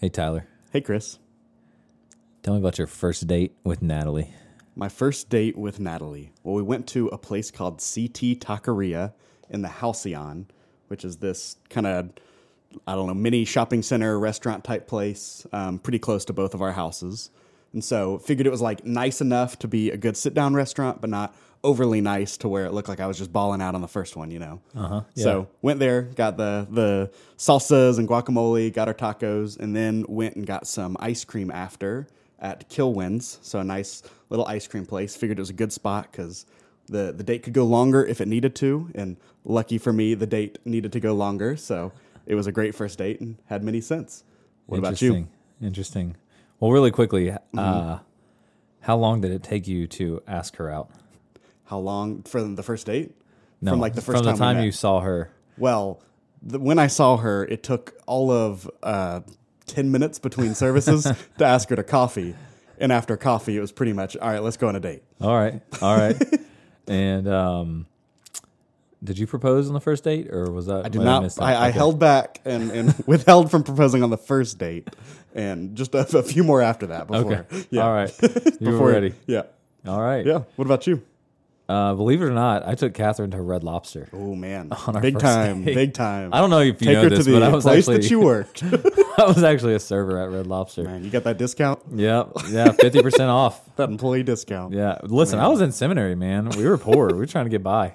Hey, Tyler. Hey, Chris. Tell me about your first date with Natalie. My first date with Natalie. Well, we went to a place called CT Taqueria in the Halcyon, which is this kind of, I don't know, mini shopping center, restaurant type place, um, pretty close to both of our houses. And so figured it was like nice enough to be a good sit down restaurant, but not overly nice to where it looked like I was just balling out on the first one, you know. Uh-huh, yeah. So went there, got the the salsas and guacamole, got our tacos, and then went and got some ice cream after at Kilwins. So a nice little ice cream place. Figured it was a good spot because the the date could go longer if it needed to, and lucky for me, the date needed to go longer. So it was a great first date and had many since. What about you? Interesting. Interesting. Well, really quickly, uh, how long did it take you to ask her out? How long for the first date? No, from like the first from time, the time we met. you saw her. Well, the, when I saw her, it took all of uh, 10 minutes between services to ask her to coffee. And after coffee, it was pretty much, all right, let's go on a date. All right, all right. and um, did you propose on the first date, or was that I did not? I, I Okay. held back and, and withheld from proposing on the first date and just a, a few more after that before. Okay. Yeah. All right. You Before, were ready. Yeah. All right. Yeah. What about you? Uh, believe it or not, I took Catherine to Red Lobster. Oh, man. On our Big time. date. Big time. I don't know if you Take know her this, to but the I was place actually that you worked. I was actually a server at Red Lobster. man, you got that discount? Yep. Yeah, fifty percent off. That employee discount. Yeah. Listen, I was in seminary, man. We were poor. we were trying to get by.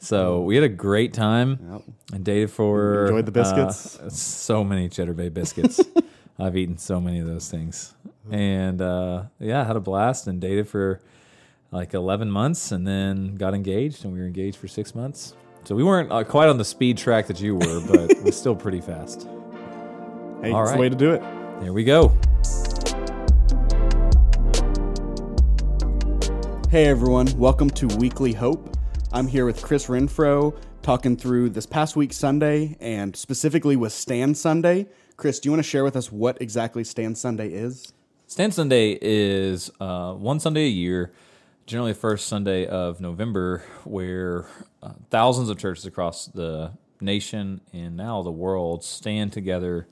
So we had a great time Yep. and dated for Enjoyed the biscuits? uh, so many Cheddar Bay biscuits. I've eaten so many of those things. And uh, yeah, had a blast and dated for like 11 months and then got engaged and we were engaged for six months. So we weren't uh, quite on the speed track that you were, but we're still pretty fast. Hey, All it's the way to do it. There we go. Hey everyone, welcome to Weekly Hope. I'm here with Chris Renfro talking through this past week Sunday and specifically with Stand Sunday. Chris, do you want to share with us what exactly Stand Sunday is? Stand Sunday is uh, one Sunday a year, generally the first Sunday of November, where uh, thousands of churches across the nation and now the world stand together,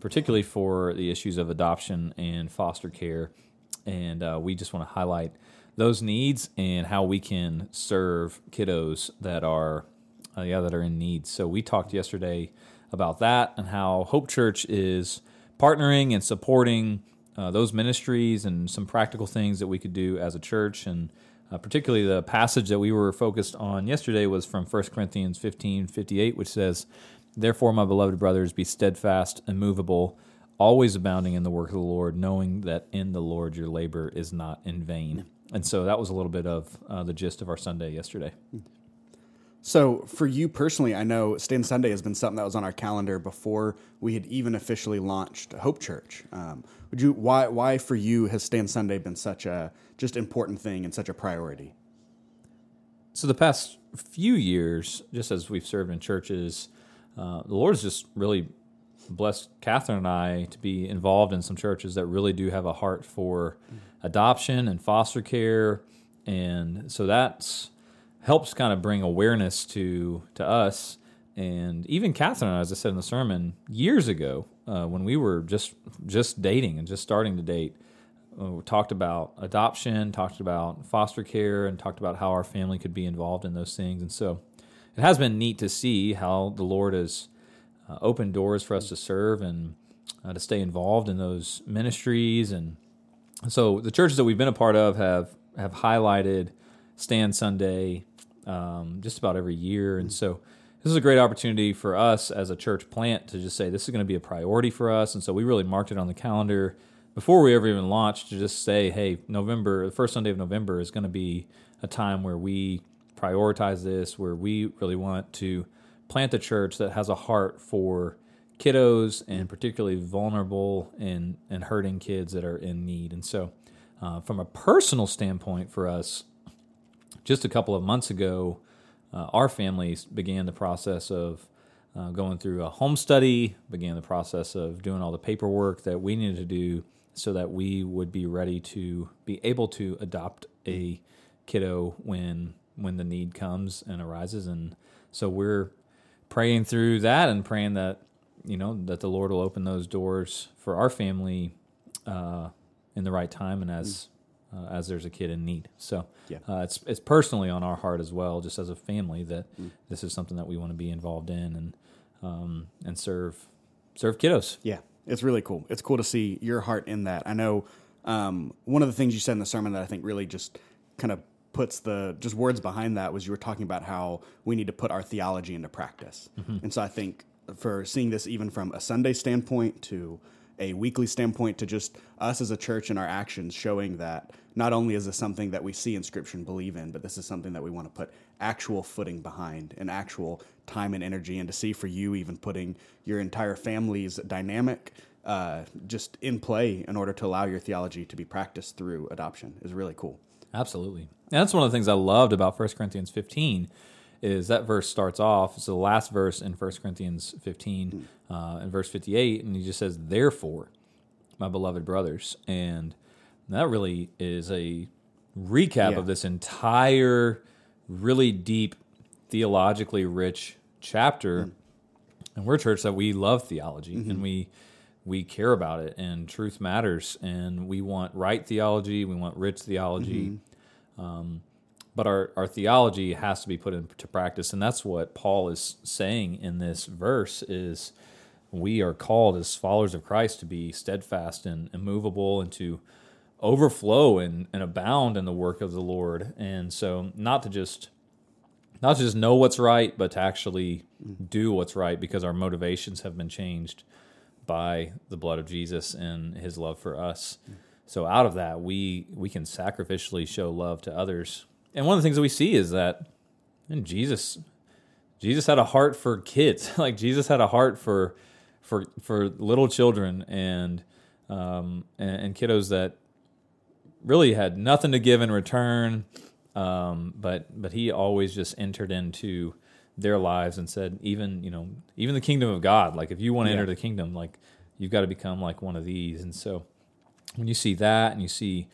particularly for the issues of adoption and foster care. And uh, we just want to highlight those needs and how we can serve kiddos that are uh, yeah that are in need. So we talked yesterday about that and how Hope Church is partnering and supporting uh, those ministries and some practical things that we could do as a church. And uh, particularly the passage that we were focused on yesterday was from 1 Corinthians 15 58 which says therefore my beloved brothers be steadfast immovable always abounding in the work of the Lord knowing that in the Lord your labor is not in vain. And so that was a little bit of uh, the gist of our Sunday yesterday So, for you personally, I know Stand Sunday has been something that was on our calendar before we had even officially launched Hope Church. Um, would you why why for you has Stand Sunday been such a just important thing and such a priority? So the past few years, just as we've served in churches, uh, the Lord has just really blessed Catherine and I to be involved in some churches that really do have a heart for adoption and foster care, and so that's helps kind of bring awareness to to us. And even Catherine, and I, as I said in the sermon, years ago, uh, when we were just just dating and just starting to date, uh, we talked about adoption, talked about foster care, and talked about how our family could be involved in those things. And so it has been neat to see how the Lord has uh, opened doors for us to serve and uh, to stay involved in those ministries. And so the churches that we've been a part of have have highlighted Stand Sunday um, just about every year. And so this is a great opportunity for us as a church plant to just say this is going to be a priority for us. And so we really marked it on the calendar before we ever even launched to just say, hey, November, the first Sunday of November is going to be a time where we prioritize this, where we really want to plant a church that has a heart for kiddos and particularly vulnerable and, and hurting kids that are in need. And so, uh, from a personal standpoint for us, just a couple of months ago, uh, our families began the process of uh, going through a home study, began the process of doing all the paperwork that we needed to do so that we would be ready to be able to adopt a kiddo when when the need comes and arises. And so we're praying through that and praying that you know that the Lord will open those doors for our family uh, in the right time and as uh, as there's a kid in need. So Yeah. uh, it's it's personally on our heart as well, just as a family that this is something that we want to be involved in and um, and serve serve kiddos. Yeah, it's really cool. It's cool to see your heart in that. I know um, one of the things you said in the sermon that I think really just kind of puts the just words behind that was you were talking about how we need to put our theology into practice. And so I think for seeing this even from a Sunday standpoint to a weekly standpoint to just us as a church and our actions showing that not only is this something that we see in scripture and believe in, but this is something that we want to put actual footing behind and actual time and energy and to see for you even putting your entire family's dynamic uh, just in play in order to allow your theology to be practiced through adoption is really cool. Absolutely. And that's one of the things I loved about 1 Corinthians 15 is that verse starts off, it's the last verse in 1 Corinthians 15 uh, in verse 58, and he just says, Therefore, my beloved brothers. And that really is a recap Yeah. of this entire really deep, theologically rich chapter. And we're a church that we love theology and we we care about it and truth matters and we want right theology, we want rich theology. Um, but our, our theology has to be put into practice and that's what Paul is saying in this verse is we are called as followers of Christ to be steadfast and immovable and to overflow and, and abound in the work of the Lord. And so not to just not to just know what's right, but to actually do what's right because our motivations have been changed by the blood of Jesus and his love for us. So out of that we we can sacrificially show love to others. And one of the things that we see is that and Jesus Jesus had a heart for kids. like Jesus had a heart for for for little children and um and, and kiddos that really had nothing to give in return. Um, but but he always just entered into their lives and said, even you know, even the kingdom of God. Like if you want to Yeah. enter the kingdom, like you've got to become like one of these. And so when you see that, and you see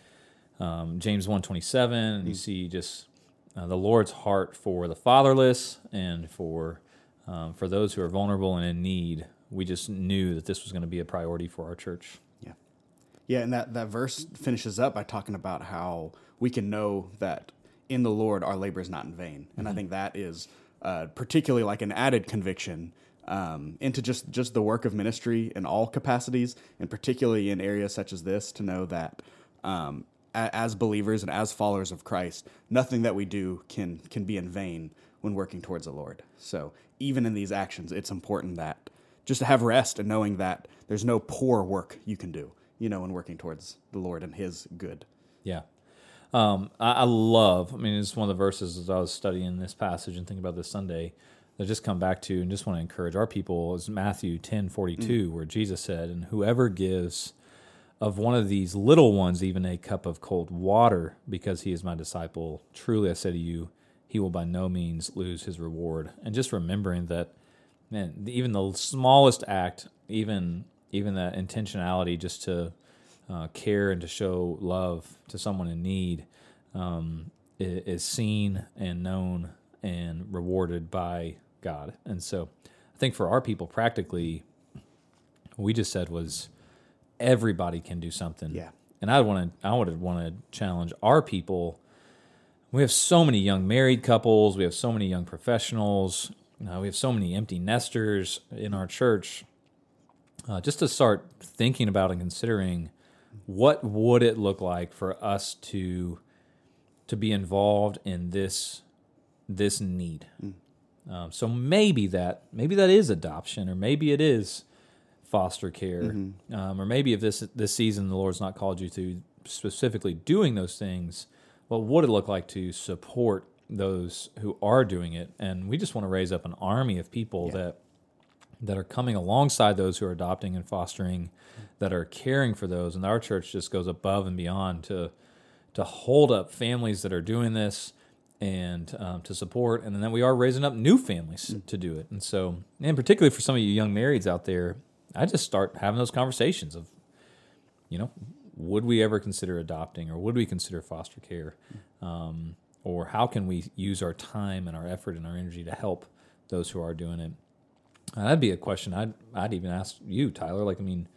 um, James one twenty seven, and you see just uh, the Lord's heart for the fatherless and for um, for those who are vulnerable and in need, we just knew that this was going to be a priority for our church. Yeah. Yeah, and that, that verse finishes up by talking about how we can know that in the Lord our labor is not in vain. And I think that is uh, particularly like an added conviction um, into just, just the work of ministry in all capacities, and particularly in areas such as this, to know that um, as believers and as followers of Christ, nothing that we do can, can be in vain when working towards the Lord. So even in these actions, it's important that just to have rest and knowing that there's no poor work you can do, you know, in working towards the Lord and His good. Yeah. Um, I, I love, I mean, it's one of the verses as I was studying this passage and thinking about this Sunday that I just come back to and just want to encourage our people is Matthew ten forty two, where Jesus said, And whoever gives of one of these little ones even a cup of cold water because he is my disciple, truly I say to you, he will by no means lose his reward. And just remembering that, man, even the smallest act, even even that intentionality just to uh, care and to show love to someone in need um, is seen and known and rewarded by God. And so I think for our people, practically, what we just said was everybody can do something. Yeah. And I want to I would want to challenge our people. We have so many young married couples. We have so many young professionals. Uh, we have so many empty nesters in our church. Uh, just to start thinking about and considering what would it look like for us to to be involved in this this need. Um, so maybe that maybe that is adoption, or maybe it is foster care, um, or maybe if this this season the Lord's not called you to specifically doing those things, what would it look like to support those who are doing it? And we just want to raise up an army of people that that are coming alongside those who are adopting and fostering, that are caring for those, and our church just goes above and beyond to to hold up families that are doing this and um, to support, and then we are raising up new families to do it. And so, and particularly for some of you young marrieds out there, I just start having those conversations of, you know, would we ever consider adopting, or would we consider foster care, um, or how can we use our time and our effort and our energy to help those who are doing it. Uh, that'd be a question I'd I'd even ask you, Tyler. Like, I mean,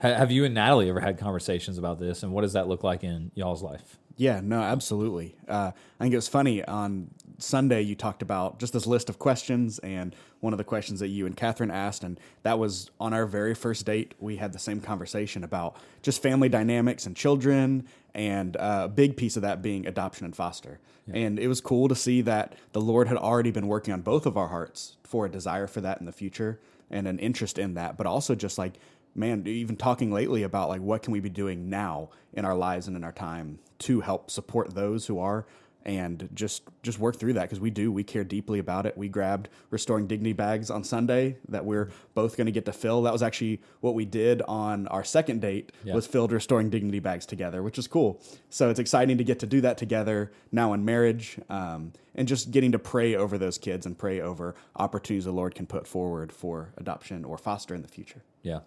ha- have you and Natalie ever had conversations about this, and what does that look like in y'all's life? Yeah, no, absolutely. Uh, I think it was funny on Sunday you talked about just this list of questions, and one of the questions that you and Catherine asked, and that was on our very first date. We had the same conversation about just family dynamics and children, and uh, a big piece of that being adoption and foster. And it was cool to see that the Lord had already been working on both of our hearts for a desire for that in the future and an interest in that, but also just like man, even talking lately about like what can we be doing now in our lives and in our time to help support those who are and just just work through that because we do. We care deeply about it. We grabbed restoring dignity bags on sunday that we're both going to get to fill. That was actually what we did on our second date Yeah. was filled restoring dignity bags together which is cool. So it's exciting to get to do that together now in marriage um, and just getting to pray over those kids and pray over opportunities the lord can put forward for adoption or foster in the future. Yeah.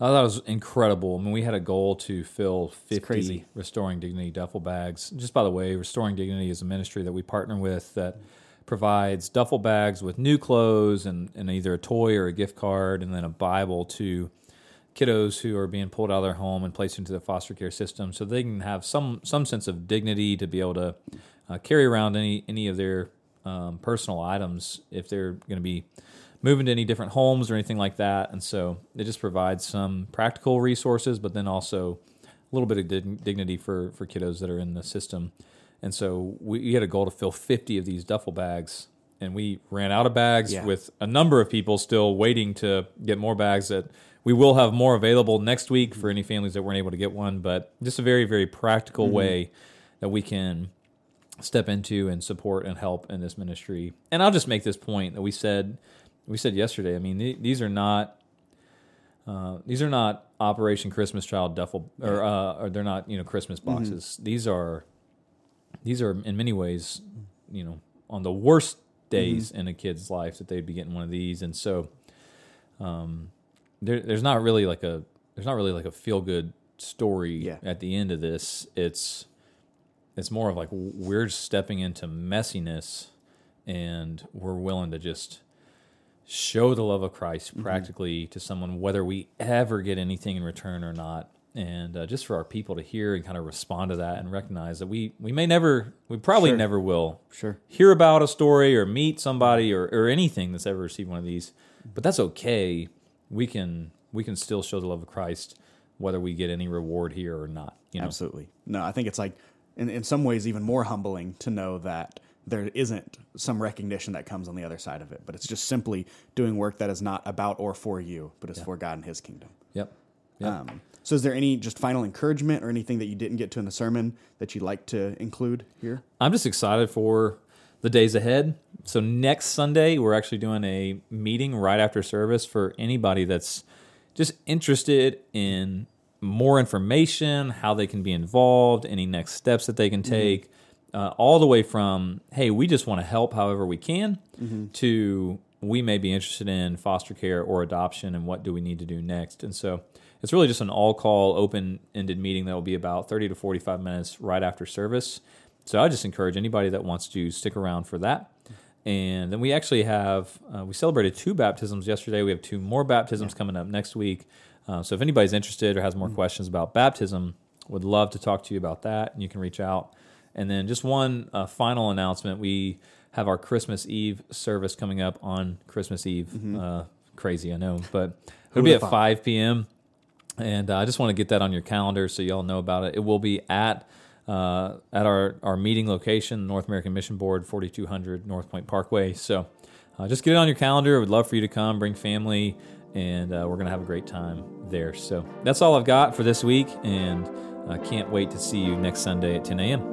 I thought it was incredible. I mean, we had a goal to fill 50 crazy. Restoring Dignity duffel bags. Just by the way, Restoring Dignity is a ministry that we partner with that provides duffel bags with new clothes and, and either a toy or a gift card and then a Bible to kiddos who are being pulled out of their home and placed into the foster care system so they can have some, some sense of dignity to be able to uh, carry around any, any of their um, personal items if they're going to be moving to any different homes or anything like that. And so it just provides some practical resources, but then also a little bit of dig- dignity for, for kiddos that are in the system. And so we, we had a goal to fill 50 of these duffel bags, and we ran out of bags Yeah. with a number of people still waiting to get more bags that we will have more available next week for any families that weren't able to get one. But just a very, very practical way that we can step into and support and help in this ministry. And I'll just make this point that we said we said yesterday. I mean, th- these are not uh, these are not Operation Christmas Child duffel or, uh, or they're not you know Christmas boxes. These are these are in many ways you know on the worst days in a kid's life that they'd be getting one of these, and so um, there, there's not really like a there's not really like a feel good story Yeah. at the end of this. It's it's more of like we're stepping into messiness and we're willing to just show the love of Christ practically to someone, whether we ever get anything in return or not. And uh, just for our people to hear and kind of respond to that and recognize that we, we may never, we probably Sure. never will sure hear about a story or meet somebody or, or anything that's ever received one of these, but that's okay. We can we can still show the love of Christ whether we get any reward here or not. You know, Absolutely. No, I think it's like, in, in some ways, even more humbling to know that there isn't some recognition that comes on the other side of it, but it's just simply doing work that is not about or for you, but is for God and His kingdom. Yep. Yep. Um, so, is there any just final encouragement or anything that you didn't get to in the sermon that you'd like to include here? I'm just excited for the days ahead. So next Sunday, we're actually doing a meeting right after service for anybody that's just interested in more information, how they can be involved, any next steps that they can take, uh, all the way from hey, we just want to help however we can, to we may be interested in foster care or adoption, and what do we need to do next. And so it's really just an all call, open ended meeting that will be about 30 to 45 minutes right after service. So I just encourage anybody that wants to stick around for that. And then we actually have, uh, we celebrated two baptisms yesterday. We have two more baptisms coming up next week. Uh, so if anybody's interested or has more questions about baptism, would love to talk to you about that. And you can reach out. And then just one uh, final announcement we have our Christmas Eve service coming up on Christmas Eve. Uh, crazy, I know, but it'll be at 5 p.m. And uh, I just want to get that on your calendar so y'all know about it. It will be at uh, at our, our meeting location, North American Mission Board, 4200 North Point Parkway. So uh, just get it on your calendar. We'd love for you to come, bring family, and uh, we're going to have a great time there. So that's all I've got for this week, and I can't wait to see you next Sunday at 10 a.m.